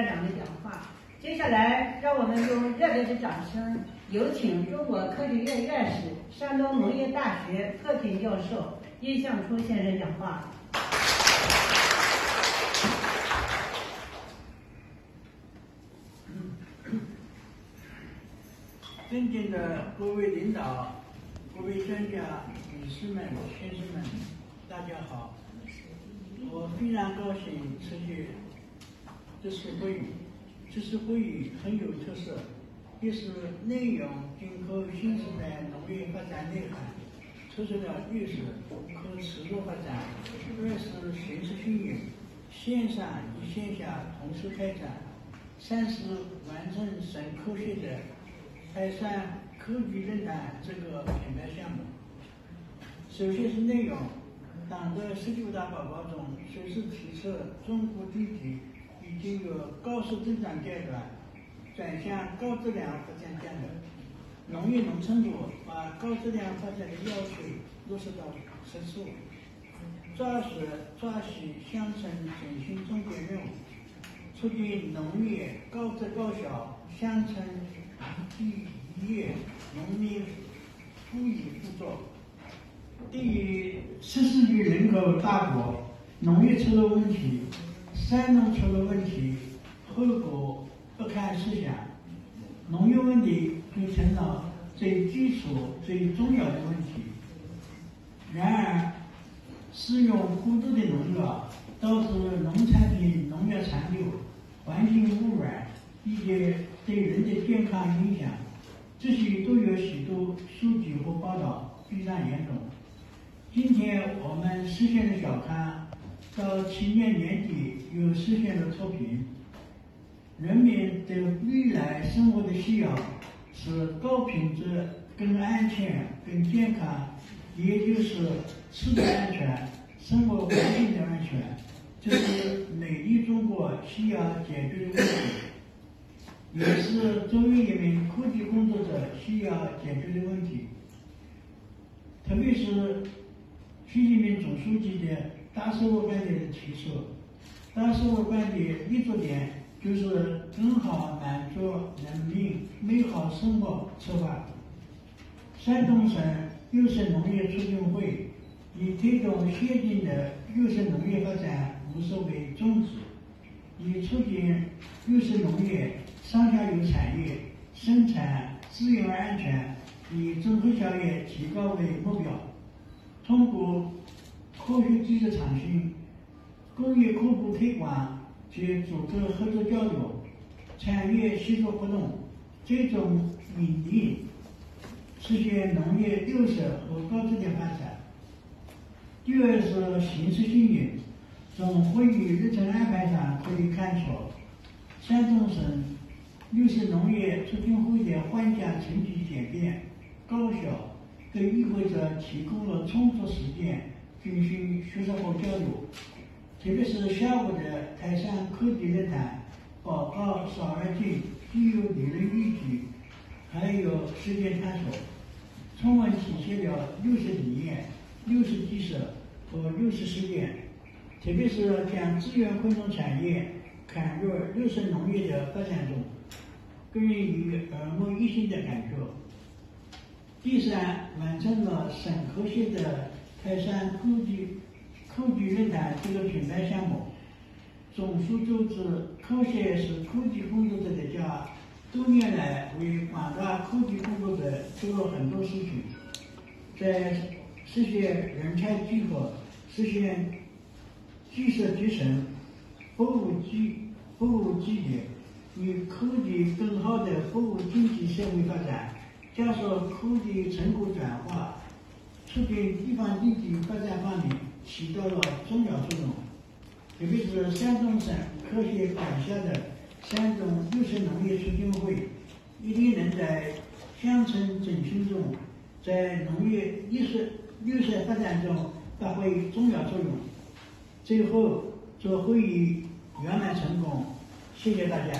院长的讲话。接下来，让我们用热烈的掌声，有请中国科学院院士、山东农业大学特聘教授殷向初先生讲话。尊敬的各位领导、各位专家、女士们、先生们，大家好！我非常高兴出席这次会议。这次会议很有特色，也是内容紧扣新时代农业发展内涵，突出了一是可持续发展，二是形势新颖，线上与线下同时开展，三是完成省科学的泰山科技论坛这个品牌项目。首先是内容，党的十九大报告中首次提出中国经济。已经由高速增长阶段转向高质量发展阶段，农业农村部把高质量发展的要求落实到实处，抓实抓细乡村振兴重点任务，促进农业高质高效、乡村一业、农民富裕富作。对于十四亿人口大国，农业出了问题。山农出了问题，后果不堪设想。农业问题就成了最基础、最重要的问题。然而，使用过多的农药，导致农产品农药残留、环境污染以及对人的健康影响，这些都有许多数据和报道，非常严重。今天我们实现了小康。到去年年底又实现了脱贫，人民对未来生活的需要是高品质、更安全、更健康，也就是吃的安全、生活环境的安全，这是美丽中国需要解决的问题，也是作为一名科技工作者需要解决的问题，特别是习近平总书记的。大生活观点的提出，大生活观点立足点就是更好满足人民美好生活策划。山东省优势农业促进会以推动先进的优势农业发展模式为宗旨，以促进优势农业上下游产业生产资源安全以综合效益提高为目标，通过。科学技术创新、工业科普推广及组织合作交流、产业协作活动，这种引领，实现农业绿色和高质量发展。第二是形势新颖，从会议日程安排上可以看出，山东省绿色农业促进会的颁奖成绩简便、高效，这意味着提供了充足时间。进行学术和交流，特别是下午的泰山科技论坛，报告少而精，具有理论依据，还有实践探索，充分体现了六十理念、六十技术和六十实践。特别是将资源昆虫产业砍入绿色农业的发展中，给人以耳目一新的感觉。第三，完成了省科学的。泰山科技科技论坛这个品牌项目，众所周知，科学是科技工作者的家，多年来为广大科技工作者做了很多事情，在实现人才聚合、实现技术集成、服务基服务基业，与科技更好的服务经济社会发展，加速科技成果转化。促进地方经济发展方面起到了重要作用，特别是山东省科协管辖的山东绿色农业促进会，一定能在乡村振兴中，在农业绿色绿色发展中发挥重要作用。最后，祝会议圆满成功，谢谢大家。